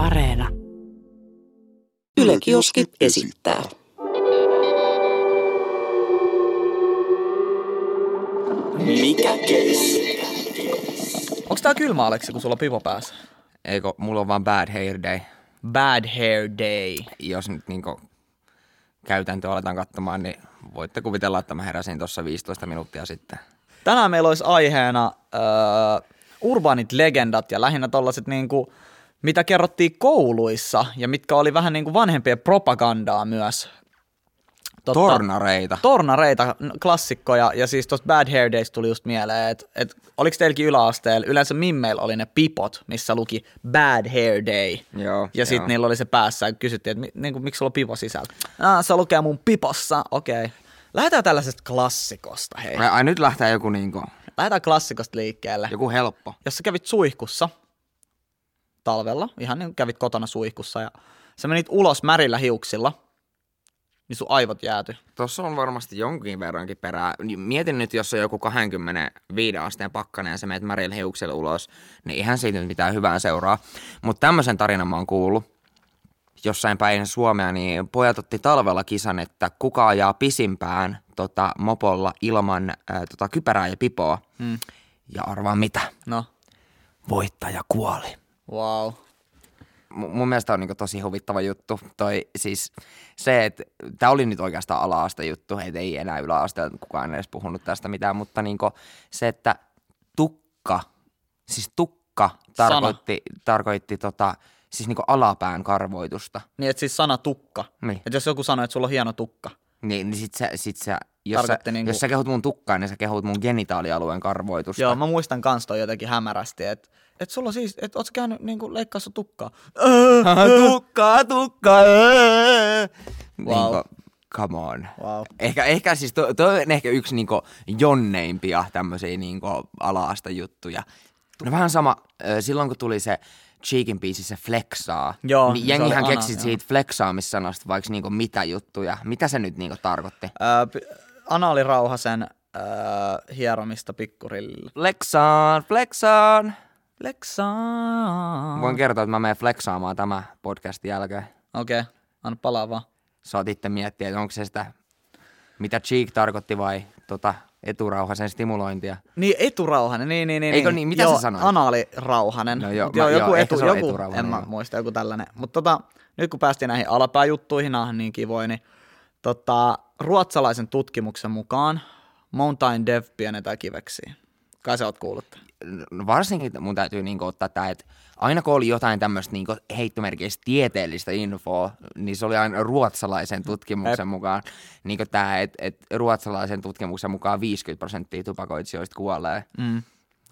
Areena. Yle Kioski esittää. Mikä keissi? Onks tää kylmä, Aleksi, kun sulla on pipo päässä? Eikö, mulla on vaan bad hair day. Bad hair day. Jos nyt niinku käytäntö aletaan katsomaan, niin voitte kuvitella, että mä heräsin tuossa 15 minuuttia sitten. Tänään meillä olisi aiheena öö, urbaanit legendat ja lähinnä tollaset niinku, mitä kerrottiin kouluissa ja mitkä oli vähän niinku vanhempien propagandaa myös. Totta, Tornareita. Tornareita, klassikkoja, ja siis tuosta Bad Hair Days tuli just mieleen, että et, oliko teilläkin yläasteella, yleensä mimmeillä oli ne pipot, missä luki Bad Hair Day, Joo, ja sitten niillä oli se päässä, ja kysyttiin, että mi, niinku, miksi sulla on pipo sisällä. Ah, se lukee mun pipossa, okei. Okay. Lähdetään tällaisesta klassikosta, hei. Ai, ai nyt lähtee joku, niinku, Lähdetään klassikosta liikkeelle. joku helppo. Jos sä kävit suihkussa talvella, ihan niin kuin kävit kotona suihkussa, ja sä menit ulos märillä hiuksilla, niin sun aivot jääty. Tuossa on varmasti jonkin verrankin perää. Mietin nyt, jos on joku 25 asteen pakkanen ja sä meet märillä hiuksilla ulos, niin ihan siitä nyt mitään hyvää seuraa. Mutta tämmöisen tarinan mä oon kuullut. Jossain päin Suomea, niin pojat otti talvella kisan, että kuka ajaa pisimpään tota, mopolla ilman ää, tota, kypärää ja pipoa. Hmm. Ja arvaa mitä? No, Voittaja kuoli. Wow. M- mun mielestä on niin tosi huvittava juttu. Toi, siis se, että tämä oli nyt oikeastaan ala juttu, et ei enää yläasteella kukaan edes puhunut tästä mitään, mutta niin se, että tukka, siis tukka tarkoitti, tarkoitti tota, siis niin alapään karvoitusta. Niin, että siis sana tukka. Niin. Että jos joku sanoo, että sulla on hieno tukka. Niin, niin sit sä, sit sä, jos, sä, Tarkoitti niinku- jos sä kehut mun tukkaan, niin sä kehut mun genitaalialueen karvoitusta. Joo, mä muistan kans toi jotenkin hämärästi, että et sulla siis, että oot sä käynyt niinku leikkaa sun tukkaa. tukka, tukka. Wow. Niinku, come on. Wow. Ehkä, ehkä siis toi, toi on ehkä yksi niinku jonneimpia tämmöisiä niinku ala-asta juttuja. No vähän sama, silloin kun tuli se Cheekin biisi se flexaa, Joo, niin jengihän oli keksi ana, siitä flexaamissanasta vaikka niinku mitä juttuja. Mitä se nyt niinku tarkoitti? Öö, p- Anaali Rauhasen öö, hieromista pikkurillillä. Flexaan, flexaan. Lexaan. Voin kertoa, että mä menen flexaamaan tämä podcastin jälkeen. Okei, okay. anna palaa vaan. Saat itse miettiä, että onko se sitä, mitä cheek tarkoitti vai tota, eturauhasen stimulointia. Niin, eturauhanen, niin, niin, niin. Eikö niin? Mitä joo, sä sanoit? Anaalirauhanen. No joo, Mut mä- joo, joku, joo, etu, joku eturauhanen, en mä muista, joku tällainen. Mutta tota, nyt kun päästiin näihin alapääjuttuihin, nämä on niin kivoja, niin tota, ruotsalaisen tutkimuksen mukaan Mountain Dev pienetään kiveksiin. Kai sä oot kuullut. No varsinkin mun täytyy niinku ottaa tämä, että aina kun oli jotain tämmöistä niinku heittomerkeistä tieteellistä infoa, niin se oli aina ruotsalaisen tutkimuksen mukaan. Niinku tämä, että et ruotsalaisen tutkimuksen mukaan 50 prosenttia tupakoitsijoista kuolee. Mm.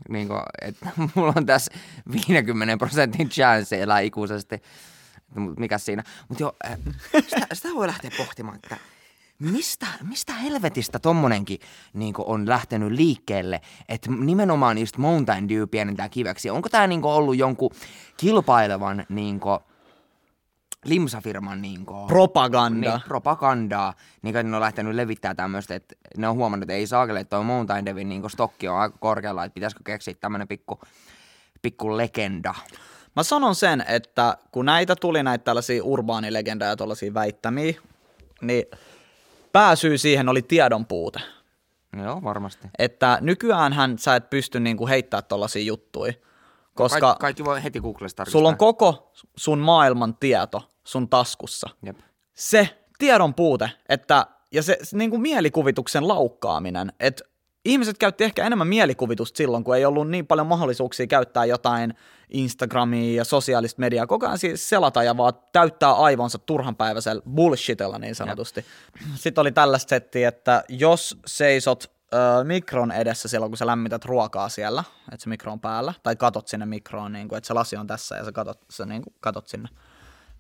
Niinku, että mulla on tässä 50 prosentin chance elää ikuisesti. Mut mikä siinä? Mutta joo, sitä, sitä voi lähteä pohtimaan, että mistä, mistä helvetistä tommonenkin niin on lähtenyt liikkeelle, että nimenomaan just Mountain Dew pienentää kiveksi. Onko tämä niin ollut jonkun kilpailevan niin limsafirman niin Propaganda. niin, propagandaa, niin kuin ne on lähtenyt levittää tämmöistä, että ne on huomannut, että ei saakele, että tuo Mountain Devin niin stokki on aika korkealla, että pitäisikö keksiä tämmöinen pikku, pikku legenda. Mä sanon sen, että kun näitä tuli näitä tällaisia urbaanilegendaa ja tällaisia väittämiä, niin pääsyy siihen oli tiedon puute. No Joo, varmasti. Että nykyäänhän sä et pysty niinku heittämään tollasia juttuja, koska Kaikki, kaikki voi heti Googlesta tarkistaa. sulla on koko sun maailman tieto sun taskussa. Jep. Se tiedon puute, että, ja se, se niinku mielikuvituksen laukkaaminen, että ihmiset käytti ehkä enemmän mielikuvitusta silloin, kun ei ollut niin paljon mahdollisuuksia käyttää jotain Instagramia ja sosiaalista mediaa. Koko ajan siis selata ja vaan täyttää aivonsa turhanpäiväisellä bullshitella niin sanotusti. Sitten oli tällaista settiä, että jos seisot ö, mikron edessä silloin, kun sä lämmität ruokaa siellä, että se mikro on päällä, tai katot sinne mikroon, niin kuin, että se lasi on tässä ja sä katot, sä niin kuin, katot sinne,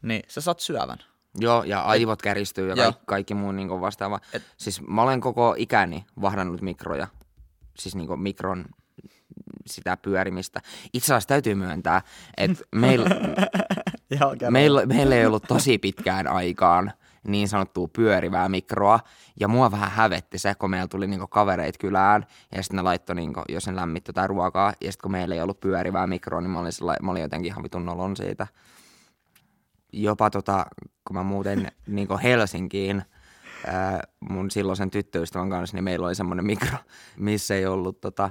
niin sä saat syövän. Joo, ja aivot käristyy ja Joo. kaikki, kaikki muu niin vastaava. Et, siis mä olen koko ikäni vahdannut mikroja, siis niin mikron sitä pyörimistä. Itse asiassa täytyy myöntää, että meillä, kerro. meillä, meillä ei ollut tosi pitkään aikaan niin sanottua pyörivää mikroa, ja mua vähän hävetti se, kun meillä tuli niinku kavereit kylään, ja sitten ne laittoi, niinku, jos ne lämmitti jotain ruokaa, ja sitten kun meillä ei ollut pyörivää mikroa, niin mä olin, sellainen, mä olin jotenkin ihan vitun nolon siitä. jopa tota, kun mä muuten niin Helsinkiin ää, mun silloisen tyttöystävän kanssa, niin meillä oli semmoinen mikro, missä ei ollut tota,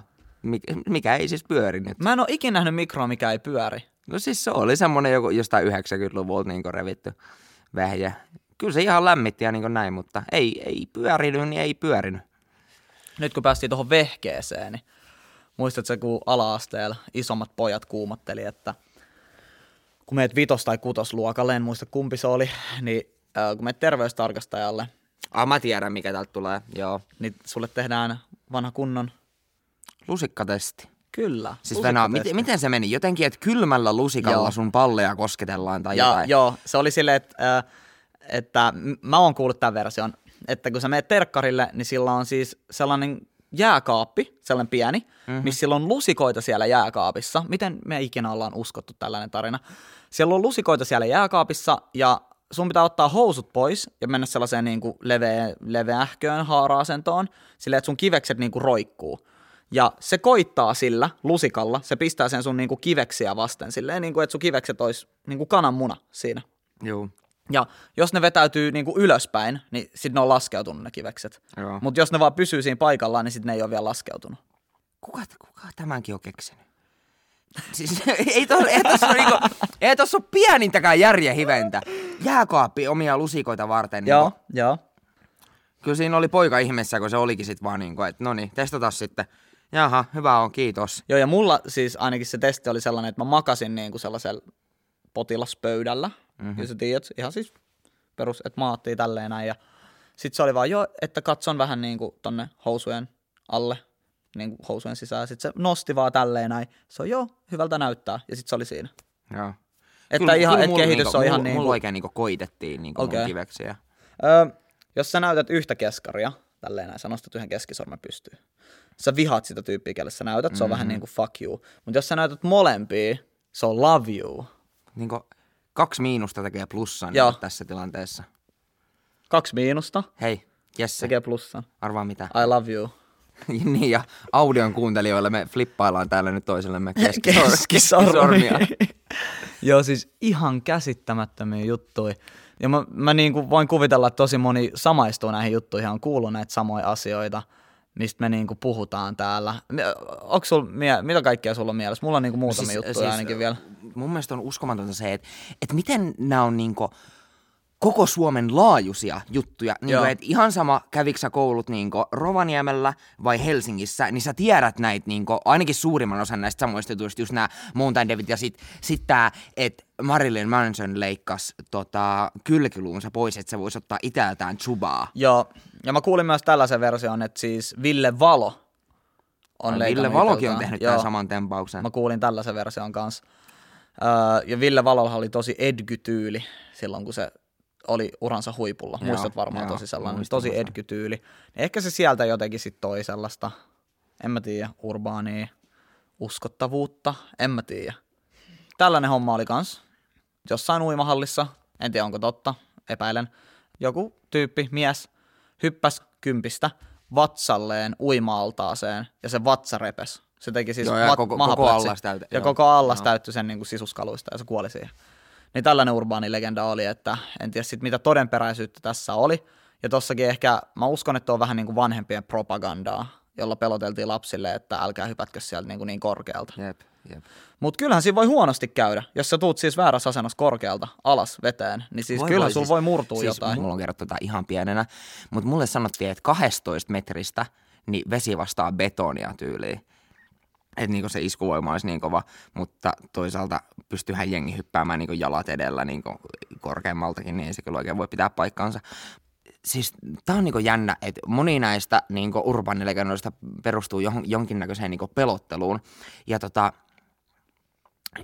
mikä, ei siis pyörinyt. Mä en ole ikinä nähnyt mikroa, mikä ei pyöri. No siis se oli semmoinen joku, jostain 90-luvulta niin revitty vehje. Kyllä se ihan lämmitti ja niin näin, mutta ei, ei pyörinyt, niin ei pyörinyt. Nyt kun päästiin tuohon vehkeeseen, niin muistatko kun ala-asteella isommat pojat kuumotteli, että kun meet vitos- tai kutosluokalle, en muista kumpi se oli, niin kun meet terveystarkastajalle, Ah, mä tiedän, mikä täältä tulee, joo. niin sulle tehdään vanha kunnon, Lusikkatesti. kyllä, Siis Venä, miten, miten se meni? Jotenkin, että kylmällä lusikalla Joo. sun palleja kosketellaan tai ja, jotain. Joo, se oli silleen, että, äh, että mä oon kuullut tämän version, että kun sä meet terkkarille, niin sillä on siis sellainen jääkaappi, sellainen pieni, mm-hmm. missä sillä on lusikoita siellä jääkaapissa. Miten me ikinä ollaan uskottu tällainen tarina? Siellä on lusikoita siellä jääkaapissa ja sun pitää ottaa housut pois ja mennä sellaiseen niin kuin leveä, leveähköön haara-asentoon, silleen, että sun kivekset niin kuin roikkuu. Ja se koittaa sillä lusikalla, se pistää sen sun niin kuin kiveksiä vasten, silleen niin kuin, että sun kivekset olisi niin kuin kananmuna siinä. Joo. Ja jos ne vetäytyy niin kuin ylöspäin, niin sitten ne on laskeutunut ne kivekset. Mutta jos ne vaan pysyy siinä paikallaan, niin sitten ne ei ole vielä laskeutunut. Kuka, kuka tämänkin on keksinyt? Siis ei, tos, ei, tossa ole, niinku, ei tossa ole pienintäkään järjen hiventä. Jääkaappi omia lusikoita varten. Joo, Niinku, joo. kyllä siinä oli poika ihmeessä, kun se olikin sit vaan niinku, että no niin, testata sitten. Jaha, hyvä on, kiitos. Joo, ja mulla siis ainakin se testi oli sellainen, että mä makasin niin kuin sellaisella potilaspöydällä. Mm-hmm. Ja sä tiedät, ihan siis perus, että maattiin tälleen näin. Ja sit se oli vaan, joo, että katson vähän niin kuin tonne housujen alle, niin kuin housujen sisään. Sitten se nosti vaan tälleen näin. Se on joo, hyvältä näyttää. Ja sitten se oli siinä. Joo. Että ihan, et mulla kehitys niinku, on ihan mulla, niin Mulla kuin, oikein niinku koitettiin niinku okay. Mun kiveksiä. Öö, jos sä näytät yhtä keskaria, tälleen näin, sä nostat yhden keskisormen pystyyn. Sä vihaat sitä tyyppiä, kelle sä näytät, se on mm-hmm. vähän niin kuin fuck you. Mutta jos sä näytät molempia, se on love you. Niinku, kaksi miinusta tekee plussan Joo. niinku tässä tilanteessa. Kaksi miinusta Hei, Jesse, tekee plussan. arvaa mitä. I love you. niin, ja audion kuuntelijoille me flippaillaan täällä nyt toisellemme keskisor- Keskisormia. Joo, siis ihan käsittämättömiä juttuja. Ja mä, mä niin kuin voin kuvitella, että tosi moni samaistuu näihin juttuihin, on kuullut näitä samoja asioita, mistä me niin kuin puhutaan täällä. Onko sul, mie- mitä kaikkea sulla on mielessä? Mulla on niin kuin muutamia siis, juttuja siis, ainakin vielä. Mun mielestä on uskomatonta se, että, että miten nämä on niinku koko Suomen laajuisia juttuja. Niinku, Joo. että ihan sama, kävikö sä koulut niinku Rovaniemellä vai Helsingissä, niin sä tiedät näitä niinku, ainakin suurimman osan näistä samoista jutuista, just nämä Mountain Devit ja sit, sit tää, että Marilyn Manson leikkasi tota, kylkiluunsa pois, että se voisi ottaa itältään chubaa. Joo, ja mä kuulin myös tällaisen version, että siis Ville Valo on leikannut Ville Valokin on tehnyt Joo. tämän saman tempauksen. Mä kuulin tällaisen version kanssa. Öö, ja Ville Valolla oli tosi edgy-tyyli silloin, kun se oli uransa huipulla. Joo, Muistat varmaan joo, tosi sellainen, muistan, tosi muistan. edgy-tyyli. Niin Ehkä se sieltä jotenkin sit toi sellaista, en mä tiedä, urbaania uskottavuutta, en mä tiedä. Tällainen homma oli kans jossain uimahallissa, en tiedä onko totta, epäilen. Joku tyyppi, mies, hyppäs kympistä vatsalleen uima-altaaseen ja se vatsa repes. Se teki siis Joo, ja vat- koko- koko allas Ja joo, koko allas joo. täyttyi sen niin kuin sisuskaluista ja se kuoli siihen. Niin tällainen urbaani legenda oli, että en tiedä sit mitä todenperäisyyttä tässä oli. Ja tossakin ehkä, mä uskon, että on vähän niin kuin vanhempien propagandaa, jolla peloteltiin lapsille, että älkää hypätkö sieltä niin, kuin niin korkealta. Jep, jep. Mutta kyllähän siinä voi huonosti käydä, jos sä tuut siis väärässä asennossa korkealta alas veteen, niin siis Voi kyllähän voi, sulla siis- voi murtua siis jotain. Mulla on kerrottu tätä ihan pienenä, mutta mulle sanottiin, että 12 metristä niin vesi vastaa betonia tyyliin. Että niinku se iskuvoima olisi niin kova, mutta toisaalta pystyyhän jengi hyppäämään niinku jalat edellä niinku korkeammaltakin, niin ei se kyllä oikein voi pitää paikkaansa. Siis tää on niinku jännä, että moni näistä niinku urbaanilegendoista perustuu johon, jonkinnäköiseen niinku pelotteluun. Ja tota,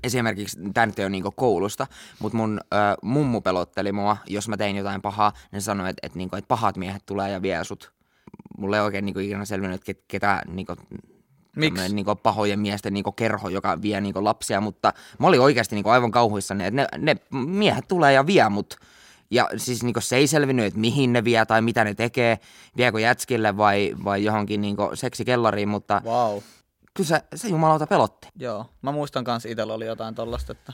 esimerkiksi, tämä nyt ei ole niinku koulusta, mutta mun ö, mummu pelotteli mua, jos mä tein jotain pahaa, niin sanoi, että et, niinku, et pahat miehet tulee ja vie sut. Mulle ei oikein niinku ikinä selvinnyt, että ket, ketä niinku, Miksi? tämmönen niinku pahojen miesten niinku kerho, joka vie niinku lapsia, mutta mä olin oikeasti niinku aivan kauhuissani, että ne, ne miehet tulee ja vie mut. Ja siis niinku se ei selvinnyt, että mihin ne vie tai mitä ne tekee, viekö jätskille vai, vai johonkin niinku seksikellariin, mutta Wow. kyllä se, se jumalauta pelotti. Joo, mä muistan kanssa itsellä oli jotain tollasta, että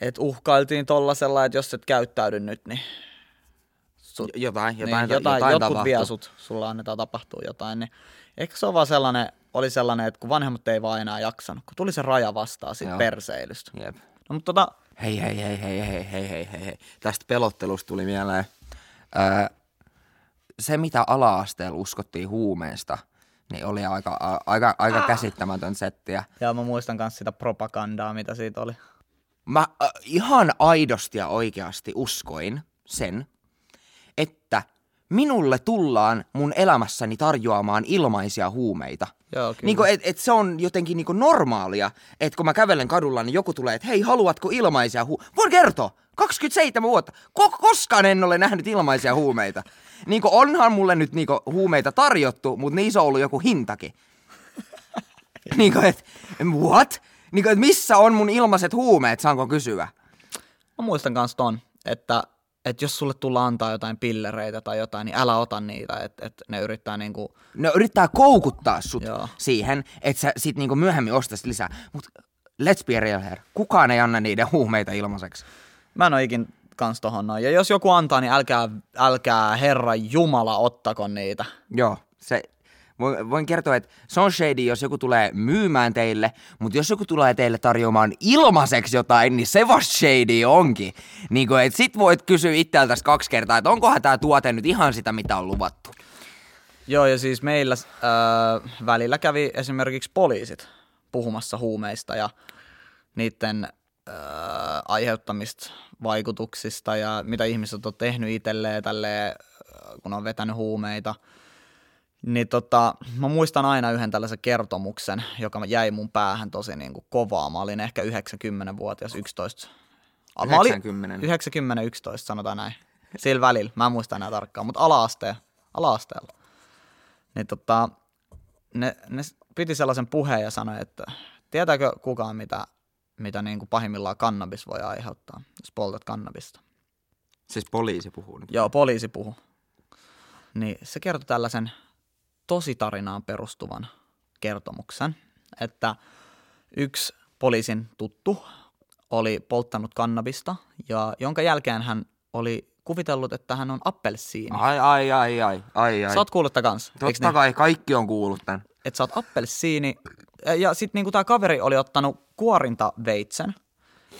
Et uhkailtiin tollasella, että jos et käyttäydy nyt, niin, J- jotain, jotain, niin jotain, jotain jotkut tapahtuu. vie sut, sulla annetaan tapahtua jotain. Niin Ehkä se on vaan sellainen, oli sellainen, että kun vanhemmat ei vaan enää jaksanut, kun tuli se raja vastaan siitä Joo. perseilystä. Jep. No, mutta tota... Hei, hei, hei, hei, hei, hei, hei, hei. Tästä pelottelusta tuli mieleen. Öö, se, mitä ala-asteella uskottiin huumeesta, niin oli aika, a, aika, aika ah. käsittämätön settiä. Ja mä muistan myös sitä propagandaa, mitä siitä oli. Mä äh, ihan aidosti ja oikeasti uskoin sen, että – minulle tullaan mun elämässäni tarjoamaan ilmaisia huumeita. Joo, kyllä. Niin et, et se on jotenkin niinku normaalia, että kun mä kävelen kadulla, niin joku tulee, että hei, haluatko ilmaisia huumeita? Voin kertoa, 27 vuotta, ko- koskaan en ole nähnyt ilmaisia huumeita. Niinku onhan mulle nyt niinku huumeita tarjottu, mutta niissä on ollut joku hintakin. niinku et, what? Niinku et missä on mun ilmaiset huumeet, saanko kysyä? Mä muistan myös ton, että, että jos sulle tullaan antaa jotain pillereitä tai jotain, niin älä ota niitä, että, että ne yrittää niinku, Ne yrittää koukuttaa sut Joo. siihen, että sä sit niinku myöhemmin ostaisit lisää. Mutta let's be real here. Kukaan ei anna niiden huumeita ilmaiseksi. mä en ole ikin kans tohon noin. Ja jos joku antaa, niin älkää, älkää Herra Jumala ottako niitä. Joo, se, voin, kertoa, että se on shady, jos joku tulee myymään teille, mutta jos joku tulee teille tarjoamaan ilmaiseksi jotain, niin se vasta shady onkin. Niin kuin, että sit voit kysyä itseltäsi kaksi kertaa, että onkohan tämä tuote nyt ihan sitä, mitä on luvattu. Joo, ja siis meillä äh, välillä kävi esimerkiksi poliisit puhumassa huumeista ja niiden äh, aiheuttamista vaikutuksista ja mitä ihmiset on tehnyt itselleen tälleen, äh, kun on vetänyt huumeita. Niin tota, mä muistan aina yhden tällaisen kertomuksen, joka jäi mun päähän tosi niin kuin kovaa. Mä olin ehkä 90-vuotias, 11. Ah, mä olin 90. 90-11 sanotaan näin. Sillä välillä, mä en muista enää tarkkaan, mutta ala-asteen, ala-asteella. Niin tota, ne, ne piti sellaisen puheen ja sanoi, että tietääkö kukaan mitä, mitä niin kuin pahimmillaan kannabis voi aiheuttaa, jos poltat kannabista. Siis poliisi puhuu nyt. Joo, poliisi puhu. Niin se kertoi tällaisen tositarinaan perustuvan kertomuksen, että yksi poliisin tuttu oli polttanut kannabista, ja jonka jälkeen hän oli kuvitellut, että hän on appelsiini. Ai, ai, ai, ai, ai, ai. Sä oot kuullut tätä kans, eiks Totta niin? kai, kaikki on kuullut tän. Että sä oot appelsiini. Ja sitten niinku tää kaveri oli ottanut kuorintaveitsen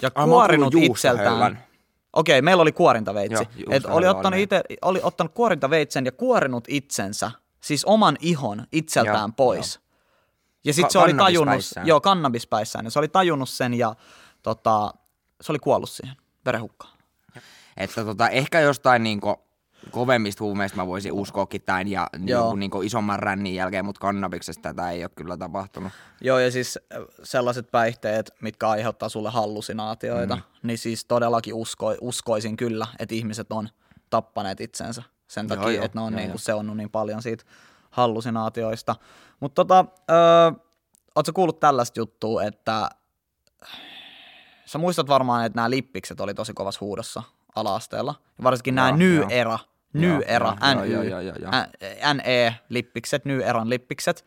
ja Ai, kuorinut itseltään. Okei, meillä oli kuorintaveitsi. Joo, Et oli, ottanut ite, oli ottanut kuorintaveitsen ja kuorinut itsensä, siis oman ihon itseltään Joo, pois. Ja Ka- sitten se oli tajunnut, joo, kannabispäissään, ja se oli tajunnut sen ja tota, se oli kuollut siihen verenhukkaan. Että tota, ehkä jostain niinku kovemmista huumeista mä voisin uskoakin tämän ja Joo. niinku, niinku isomman rännin jälkeen, mutta kannabiksesta tätä ei ole kyllä tapahtunut. Joo, ja siis äh, sellaiset päihteet, mitkä aiheuttaa sulle hallusinaatioita, mm. niin siis todellakin usko, uskoisin kyllä, että ihmiset on tappaneet itsensä sen Joo, takia, joo, että ne on joo, joo. seonnut niin paljon siitä hallusinaatioista. Mutta tota, öö, ootko kuullut tällaista juttua, että sä muistat varmaan, että nämä lippikset oli tosi kovassa huudossa ala-asteella. Varsinkin nämä Joo, New joo. Era, Joo, New Era, joo, joo, joo, joo, joo. NE-lippikset, New Eran lippikset,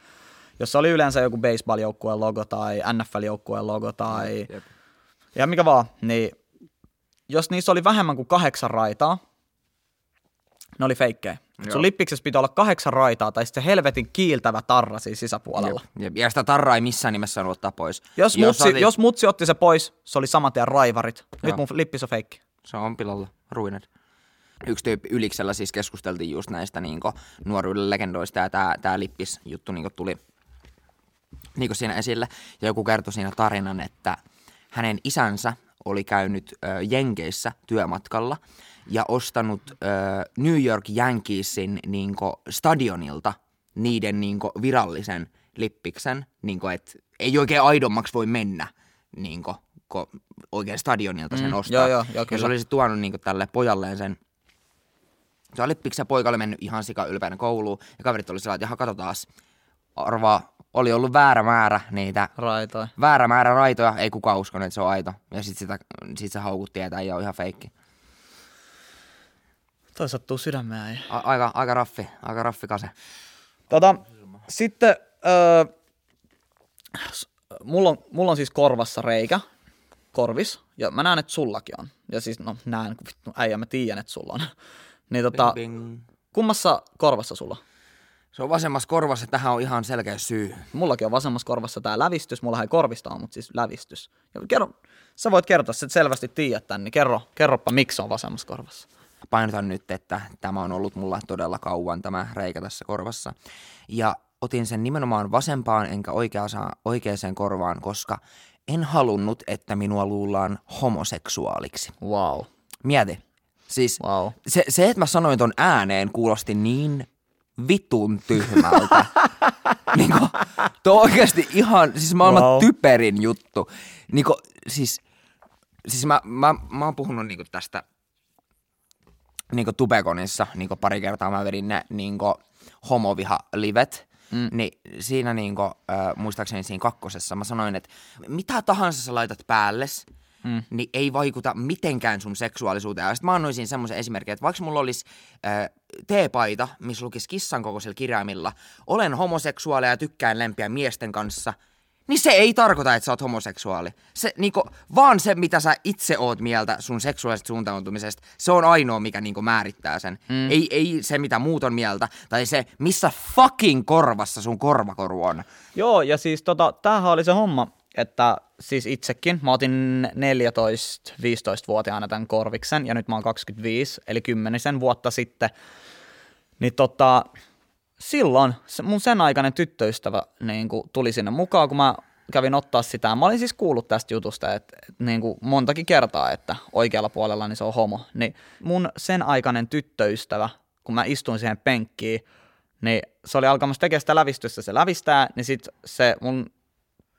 jossa oli yleensä joku baseball-joukkueen logo tai NFL-joukkueen logo tai Jep. ja mikä vaan, niin jos niissä oli vähemmän kuin kahdeksan raitaa, ne oli feikkejä. Sun Joo. lippiksessä pitää olla kahdeksan raitaa tai sitten se helvetin kiiltävä tarra siinä sisäpuolella. Jep. Ja sitä tarraa ei missään nimessä saanut ottaa pois. Jos, mutsi, oli- jos mutsi otti se pois, se oli saman tien raivarit. Nyt Joo. mun lippis on feikki. Se on pilalla, ruined. Yksi tyyppi Yliksellä siis keskusteltiin just näistä niinku, nuoruuden legendoista ja tää, tää lippis-juttu niinku, tuli niinku, siinä esille. Ja joku kertoi siinä tarinan, että hänen isänsä oli käynyt ö, Jenkeissä työmatkalla ja ostanut ö, New York Yankeesin niinku, stadionilta niiden niinku, virallisen lippiksen, niinku, että ei oikein aidommaksi voi mennä, niinku, oikein stadionilta sen Mm, ostaa. joo, joo, joo, ja kyllä. se oli sitten tuonut niinku, tälle pojalleen sen se oli ja poika oli mennyt ihan sika ylpeänä kouluun ja kaverit oli sellainen, että jaha kato taas. Arvaa, oli ollut väärä määrä niitä, Raitoi. väärä määrä raitoja, ei kukaan uskonut, että se on aito. Ja sit, sitä, sit se haukutti, että ei ole ihan feikki. Toi sattuu sydämeen. Ei. A- aika, aika raffi, aika raffi kase. Tota, sitten öö, mulla, on, mulla on siis korvassa reikä. korvis, ja mä näen, että sullakin on. Ja siis, no näen, kun vittu, äijä, mä tiedän, että sulla on. niin tota, Bing. kummassa korvassa sulla? Se on vasemmassa korvassa, tähän on ihan selkeä syy. Mullakin on vasemmassa korvassa tää lävistys, mulla ei korvista on, mutta siis lävistys. Ja kerro, sä voit kertoa, sä et selvästi tiedät tän, niin kerro, kerropa, miksi on vasemmassa korvassa. Painotan nyt, että tämä on ollut mulla todella kauan tämä reikä tässä korvassa. Ja otin sen nimenomaan vasempaan enkä oikeaan, oikeaan korvaan, koska en halunnut, että minua luullaan homoseksuaaliksi. Wow. Mieti. Siis Wow. se, se, että mä sanoin ton ääneen, kuulosti niin vitun tyhmältä. niinku, tuo on oikeasti ihan, siis maailman Wow. typerin juttu. Niinku, siis, siis mä, mä, mä oon puhunut niinku tästä niinku Tubekonissa niinku pari kertaa mä vedin ne niinku homoviha-livet. Mm. Niin siinä niinku, äh, muistaakseni siinä kakkosessa mä sanoin, että mitä tahansa sä laitat päälles, mm. niin ei vaikuta mitenkään sun seksuaalisuuteen. Ja sitten mä annoin siinä semmoisen esimerkin, että vaikka mulla olisi äh, teepaita, missä lukisi kissan kokoisilla kirjaimilla, olen homoseksuaali ja tykkään lempiä miesten kanssa, niin se ei tarkoita, että sä oot homoseksuaali. Se, niinku, vaan se, mitä sä itse oot mieltä sun seksuaalisesta suuntautumisesta, se on ainoa, mikä niinku määrittää sen. Mm. Ei, ei se, mitä muut on mieltä, tai se, missä fucking korvassa sun korvakoru on. Joo, ja siis tota, tämähän oli se homma, että siis itsekin, mä otin 14-15-vuotiaana tämän korviksen, ja nyt mä oon 25, eli kymmenisen vuotta sitten, niin tota, silloin mun sen aikainen tyttöystävä niin kuin, tuli sinne mukaan, kun mä kävin ottaa sitä. Mä olin siis kuullut tästä jutusta, että, että niin kuin montakin kertaa, että oikealla puolella niin se on homo. Niin mun sen aikainen tyttöystävä, kun mä istuin siihen penkkiin, niin se oli alkamassa tekemään sitä lävistystä, se lävistää, niin sit se mun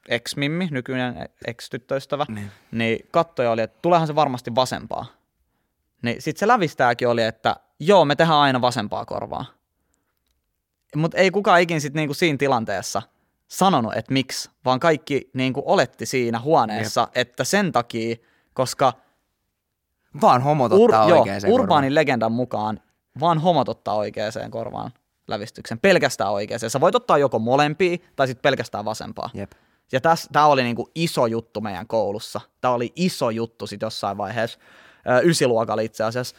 ex-mimmi, nykyinen ex-tyttöystävä, niin, niin kattoja oli, että tulehan se varmasti vasempaa. Niin sit se lävistääkin oli, että joo, me tehdään aina vasempaa korvaa. Mutta ei kukaan ikin sit niinku siinä tilanteessa sanonut, että miksi, vaan kaikki niinku oletti siinä huoneessa, Jep. että sen takia, koska Vaan homot ottaa joo, oikeaan urbaanin legendan mukaan vaan homot ottaa oikeaan korvaan lävistyksen, pelkästään oikeaan. Sä voit ottaa joko molempia tai sitten pelkästään vasempaa. Jep. Ja tämä oli niinku iso juttu meidän koulussa. Tämä oli iso juttu sitten jossain vaiheessa, ysiluokalla itse asiassa.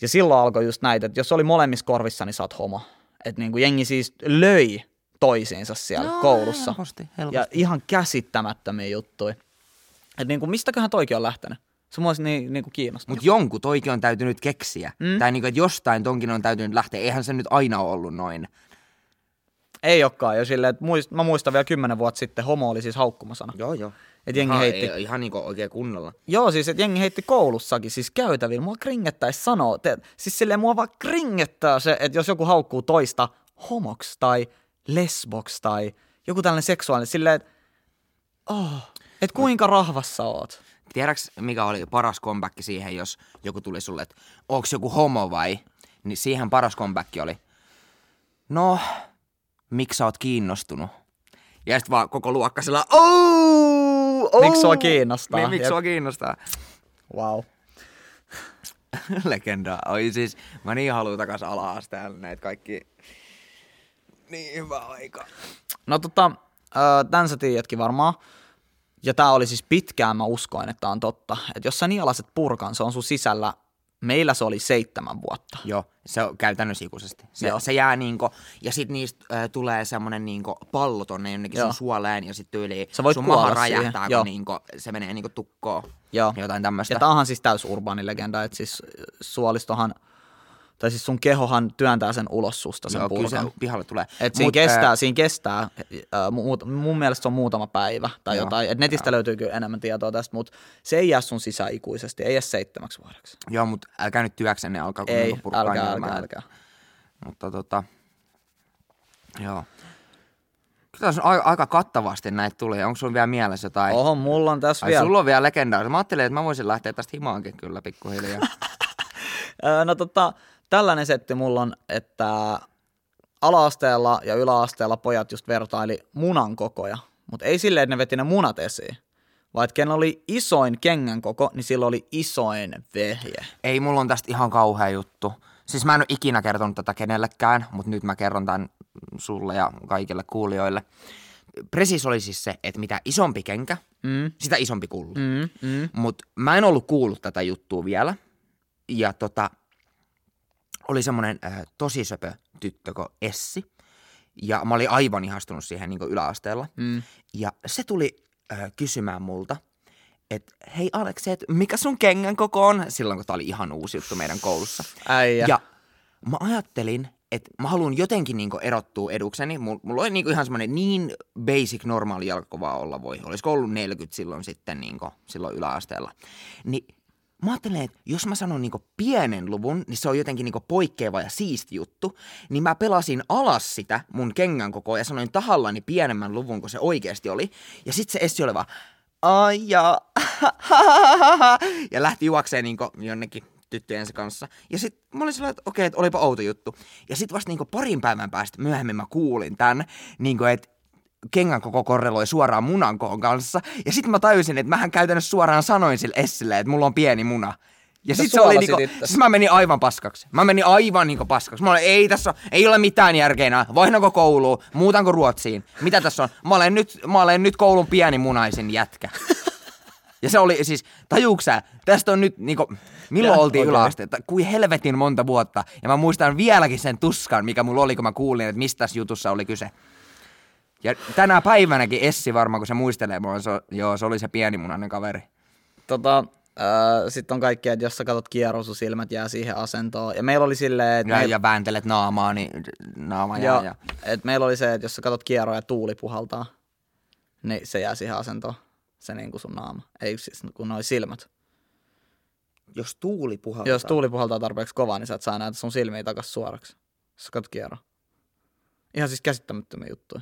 Ja silloin alkoi just näitä, että jos oli molemmissa korvissa, niin sä oot homo. Että niinku jengi siis löi toisiinsa siellä No, koulussa. helposti, helposti. Ja ihan käsittämättömiä juttuja. Että niinku, mistäköhän toikin on lähtenyt? Se mua olisi niin, niinku kiinnostaa. Mutta jonkun toikin on täytynyt keksiä. Mm. Tai niinku, että jostain tonkin on täytynyt lähteä. Eihän se nyt aina ole ollut noin. Ei olekaan. Ja silleen, että muist, mä muistan vielä kymmenen vuotta sitten, homo oli siis haukkumasana. Joo, joo. Et jengi ihan, heitti. Ei, ihan niinku oikein kunnolla. Joo, siis että jengi heitti koulussakin, siis käytävillä. Mua kringettäisi sanoa. Te, siis silleen mua vaan kringettää se, että jos joku haukkuu toista homoks tai lesboks tai joku tällainen seksuaalinen, silleen, että oh, et kuinka rahvassa oot? Tiedäks, mikä oli paras comeback siihen, jos joku tuli sulle, että onko joku homo vai? Niin siihen paras comeback oli, no, miksi sä oot kiinnostunut? Ja sitten vaan koko luokka sillä, oh, oh! Miksi sua kiinnostaa? Niin, miksi sua kiinnostaa? Wow. Legenda. Oi siis, mä niin haluan takas ala-asteelle näitä kaikki. Niin hyvä aika. No tota, tän sä tiedätkin varmaan. Ja tää oli siis pitkään, mä uskoin, että tää on totta. Että jos sä nielaset purkan, se on sun sisällä, meillä se oli seitsemän vuotta. Joo, se on käytännössä ikuisesti. Se, Joo. se jää niinku, ja sit niistä äh, tulee semmonen niinku pallo tonne jonnekin Joo. sun suoleen, ja sit tyyli Sä voit sun maha kuolla räjähtää, kun niinku, se menee niinku tukkoon. Joo. Jotain tämmöistä. Ja tää onhan siis täys urbaani legenda, että siis suolistohan, tai siis sun kehohan työntää sen ulos susta sen Joo, kyllä se pihalle tulee. Et siinä Mut, kestää, äh, siinä kestää äh, muut, mun mielestä se on muutama päivä tai Joo, jotain. Et netistä löytyy kyllä enemmän tietoa tästä, mutta se ei jää sun sisään ikuisesti, ei edes seitsemäksi vuodeksi. Joo, mutta älkää nyt työksenne alkaa kun Ei, purkaa älkää, ilmaa. älkää, älkää. Mutta tota, joo. Kyllä tässä on aika, kattavasti näitä tuli. Onko sulla vielä mielessä jotain? Oho, mulla on tässä Ai vielä. sulla on vielä legendaarista. Mä ajattelin, että mä voisin lähteä tästä himaankin kyllä pikkuhiljaa. No tota, tällainen setti mulla on, että alaasteella ja yläasteella pojat just vertaili munan kokoja, mutta ei silleen, että ne veti ne munat esiin, vaan että kenellä oli isoin kengän koko, niin sillä oli isoin vehje. Ei, mulla on tästä ihan kauhea juttu. Siis mä en ole ikinä kertonut tätä kenellekään, mutta nyt mä kerron tämän sulle ja kaikille kuulijoille. presis oli siis se, että mitä isompi kenkä, Mm. sitä isompi kulli. Mm, mm. Mutta mä en ollut kuullut tätä juttua vielä. Ja tota, oli semmoinen äh, tosi söpö tyttö kuin Essi. Ja mä olin aivan ihastunut siihen niin yläasteella. Mm. Ja se tuli äh, kysymään multa, että hei Aleksi, et mikä sun kengän koko on? Silloin kun tää oli ihan uusi juttu meidän koulussa. Äijä. Ja mä ajattelin, että mä haluan jotenkin niinku erottua edukseni. Mulla, mulla oli niinku ihan semmoinen niin basic normaali jalkakova olla voi. Olisiko ollut 40 silloin sitten niinku, silloin yläasteella. Niin mä ajattelin, että jos mä sanon niinku pienen luvun, niin se on jotenkin niinku poikkeava ja siisti juttu. Niin mä pelasin alas sitä mun kengän kokoa ja sanoin tahallani pienemmän luvun kuin se oikeasti oli. Ja sit se Essi oli vaan, ja, ja lähti juokseen niinku jonnekin tyttöjensä kanssa. Ja sit mä olin sellainen, että okei, että olipa outo juttu. Ja sit vasta niinku parin päivän päästä myöhemmin mä kuulin tän, niinku että kengän koko korreloi suoraan munan koon kanssa. Ja sit mä tajusin, että mähän käytännössä suoraan sanoin sille Essille, että mulla on pieni muna. Ja Sä sit se oli niinku, siis mä menin aivan paskaksi. Mä menin aivan niinku paskaksi. Mä olin, ei tässä ole, ei ole mitään järkeä enää. Vaihdanko kouluun? Muutanko Ruotsiin? Mitä tässä on? Mä olen nyt, mä olen nyt koulun pienimunaisin jätkä. Ja se oli siis, tajuuksä, tästä on nyt niinku, milloin Ja, oltiin okei. yläasteella, kuin helvetin monta vuotta. Ja mä muistan vieläkin sen tuskan, mikä mulla oli, kun mä kuulin, että mistä tässä jutussa oli kyse. Ja tänä päivänäkin Essi varmaan, kun se muistelee mua, se, joo, se oli se pienimunainen kaveri. Tota, äh, sitten on kaikkea, että jos sä katsot kierroa, sun silmät jää siihen asentoon. Ja meillä oli silleen, että Ja, meil- ja vääntelet naamaa, niin naama jää. Joo, Ja... et meillä oli se, että jos sä katsot kierroa ja tuuli puhaltaa, niin se jää siihen asentoon. Se niin kuin sun naama. Ei siis kun noi silmät. Jos tuuli puhaltaa. Jos tuuli puhaltaa tarpeeksi kovaa, niin sä et saa näitä sun silmiä takas suoraksi. Jos sä katsot kierroa. Ihan siis käsittämättömiä juttuja.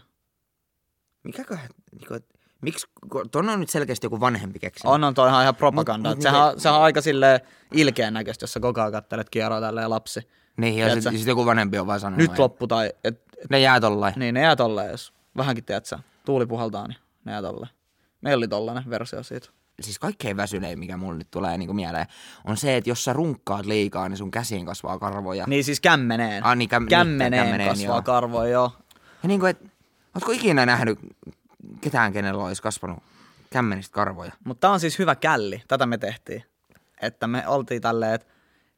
Mikäköhän, niinku, miksi, kun ton on nyt selkeästi joku vanhempi keksi. On, on toi ihan, ihan propaganda. Mut- sehän, on- sehän on aika silleen ilkeän näköistä, jos sä koko ajan kattelet kierroa tälleen lapsi. Niin, ja sitten sit joku vanhempi on vaan sanonut. Nyt että loppu tai... Et, et, Ne jää tollain. niin, ne jää tolleen, jos vähänkin tiedät sä, tuuli puhaltaa, niin ne jää tolleen. Meillä oli tollanen versio siitä. siis kaikkein väsynein, mikä mulle nyt tulee niin mieleen, on se, että jos sä runkkaat liikaa, niin sun käsiin kasvaa karvoja. Niin siis kämmeneen. Ah, niin, käm- niin, kämmeneen, kämmeneen, kasvaa joo. karvoja, joo. Ja niin kuin, et, ootko ikinä nähnyt ketään, kenellä olisi kasvanut kämmenistä karvoja? Mutta tää on siis hyvä källi, tätä me tehtiin. Että me oltiin tälleen, että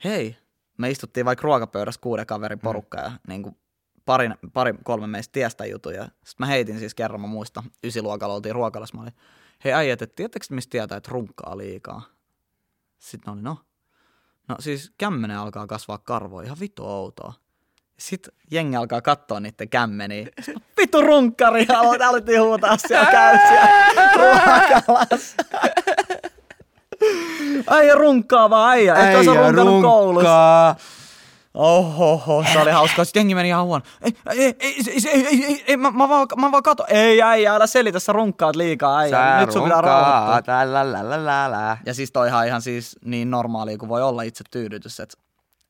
hei, me istuttiin vaikka ruokapöydässä kuuden kaverin porukka ja niin kuin pari, pari, kolme meistä tiestä jutuja. Sitten mä heitin siis kerran, mä muistan, ysiluokalla oltiin ruokalassa, mä olin, hei äijät, että tiedättekö mistä tietää, että runkkaa liikaa? Sitten oli, no, no siis kämmenen alkaa kasvaa karvoja, ihan vittu outoa. Sitten jengi alkaa katsoa niiden kämmeniä. Vittu runkkari, alettiin huutaa siellä käysiä ruokalassa. Äijä runkkaa vaan äijä. Ehkä olisi runkannut koulussa. Ohoho, se oli hauskaa. Sitten jengi meni ihan huono. Ei, ei, ei, ei, ei, ei, ei, ei mä, mä, vaan, mä vaan kato. Ei äijä, älä selitä, sä runkkaat liikaa äijä. Sä Nyt sun pitää rauhoittua. Ja siis toihan ihan siis niin normaalia kuin voi olla itse tyydytys, että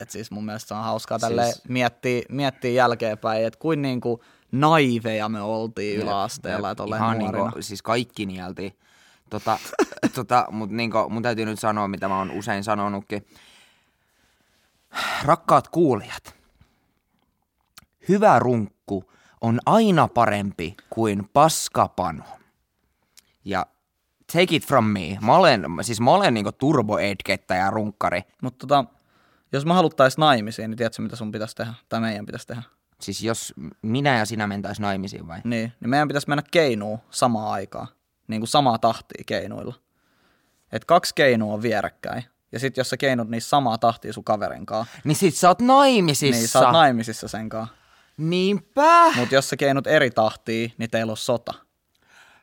et siis mun mielestä se on hauskaa tälle Siis- miettiä, miettiä jälkeenpäin, että kuin niinku naiveja me oltiin yläasteella, että ollaan Ihan nuorina. niinku, siis kaikki nieltiin. Tota, tota, mut niinku, mun täytyy nyt sanoa, mitä mä oon usein sanonutkin. Rakkaat kuulijat, hyvä runkku on aina parempi kuin paskapano. Ja take it from me. Mä olen, siis mä olen niinku turbo ja runkkari. Mutta tota, jos me haluttais naimisiin, niin tiedätkö mitä sun pitäisi tehdä? Tai meidän pitäisi tehdä? Siis jos minä ja sinä mentäis naimisiin vai? Niin, niin meidän pitäisi mennä keinuun samaan aikaan. Niin kuin samaa tahtia keinuilla. Et kaksi keinua on vierekkäin. Ja sit jos sä keinut niissä samaa tahtia sun kaverin kanssa, Niin sit sä oot naimisissa. niin sä oot naimisissa sen kanssa. Niinpä. Mutta jos sä keinut eri tahtia, niin teillä on sota.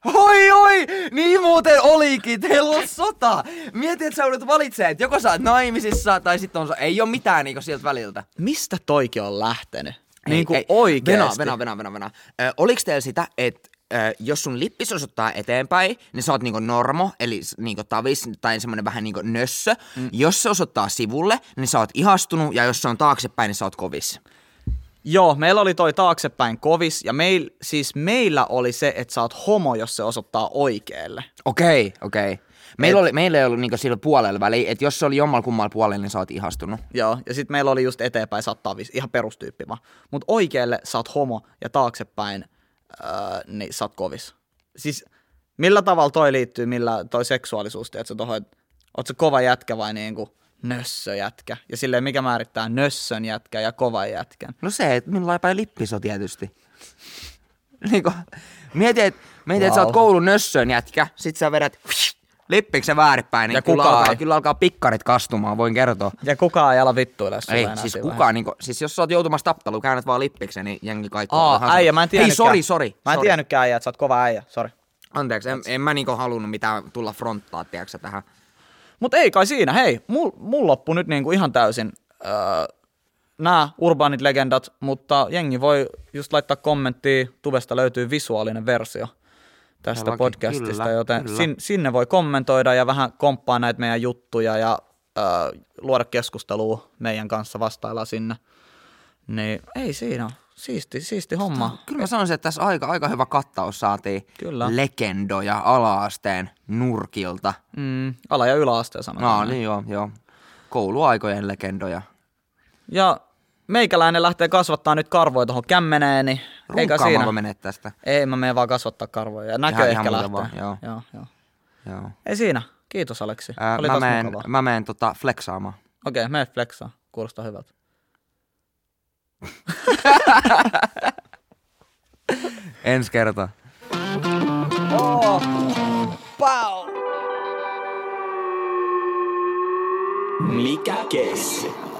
Oi oi, niin muuten olikin, teillä on sota. Mieti, että sä joudut valitsemaan, että joko sä oot naimisissa tai sitten on so- ei ole mitään niinku sieltä väliltä. Mistä toikin on lähtenyt? Ei, niin kuin ei. oikeesti. Vena, vena, vena, vena. Ö, oliks teillä sitä, että ö, jos sun lippis osoittaa eteenpäin, niin sä oot niinku normo, eli niinku tavis tai semmonen vähän niinku nössö. Mm. Jos se osoittaa sivulle, niin sä oot ihastunut, ja jos se on taaksepäin, niin sä oot kovis. Joo, meillä oli toi taaksepäin kovis, ja meil, siis meillä oli se, että sä oot homo, jos se osoittaa oikealle. Okei, okei. Meillä, oli, meillä ei ollut niinku sillä puolella väliä, että jos se oli jommalla kummalla puolella, niin sä oot ihastunut. Joo, ja sitten meillä oli just eteenpäin, sä oot tavis, ihan perustyyppi vaan. Mutta oikealle sä oot homo, ja taaksepäin öö, niin sä oot kovis. Siis millä tavalla toi liittyy, millä toi seksuaalisuus, että sä tohon, oot sä kova jätkä vai niinku nössöjätkä? Ja silleen mikä määrittää nössön jätkä ja kova jätkän? No se, että päin lippis on tietysti. Niinku, mieti, että mieti, et sä oot Wow. koulun nössön jätkä, sit sä vedät lippiksen väärinpäin, niin Ja kyllä kukaan alkaa, ei. kyllä alkaa pikkarit kastumaan, voin kertoa. Ja kukaan ei ala vittuilla Ei, siis kukaan, vaiheessa. niinku, siis jos sä oot joutumassa tappeluun, käännät vaan lippiksen, niin jengi kaikki Aa, ihan äijä, mä en tiennytkään. Hei, sori, sori. Mä en tiennytkään äijä, että sä oot kova äijä, sori. Anteeksi, en, en mä niinku halunnut mitään tulla fronttaa, tiedätkö tähän. Mutta ei kai siinä, hei, mul, mul loppu nyt niinku ihan täysin öö, nämä urbaanit legendat, mutta jengi voi just laittaa kommenttia, tuvesta löytyy visuaalinen versio tästä Todellakin, podcastista, kyllä, joten kyllä. sin, sinne voi kommentoida ja vähän komppaa näitä meidän juttuja ja öö, luoda keskustelua meidän kanssa, vastaillaan sinne. Niin ei siinä ole. Siisti, siisti homma. Kyllä mä sanoisin, että tässä aika, aika hyvä kattaus saatiin Kyllä. legendoja ala-asteen nurkilta. Mm, ala- ja yläasteen sanotaan. No niin joo, joo. Kouluaikojen legendoja. Ja meikäläinen lähtee kasvattaa nyt karvoja tuohon kämmeneen, niin eikä siinä. Menet tästä? Ei, mä menen vaan kasvattaa karvoja. Ja näkö Ihan- ehkä ihan lähtee. vaan, joo. joo, joo. Joo. Ei siinä. Kiitos Aleksi. Ää, Oli mä, mukavaa. mä meen tota flexaamaan. Okei, okay, mene flexaa. Kuulostaa hyvältä. Ensi kertaa. Mikä keissi?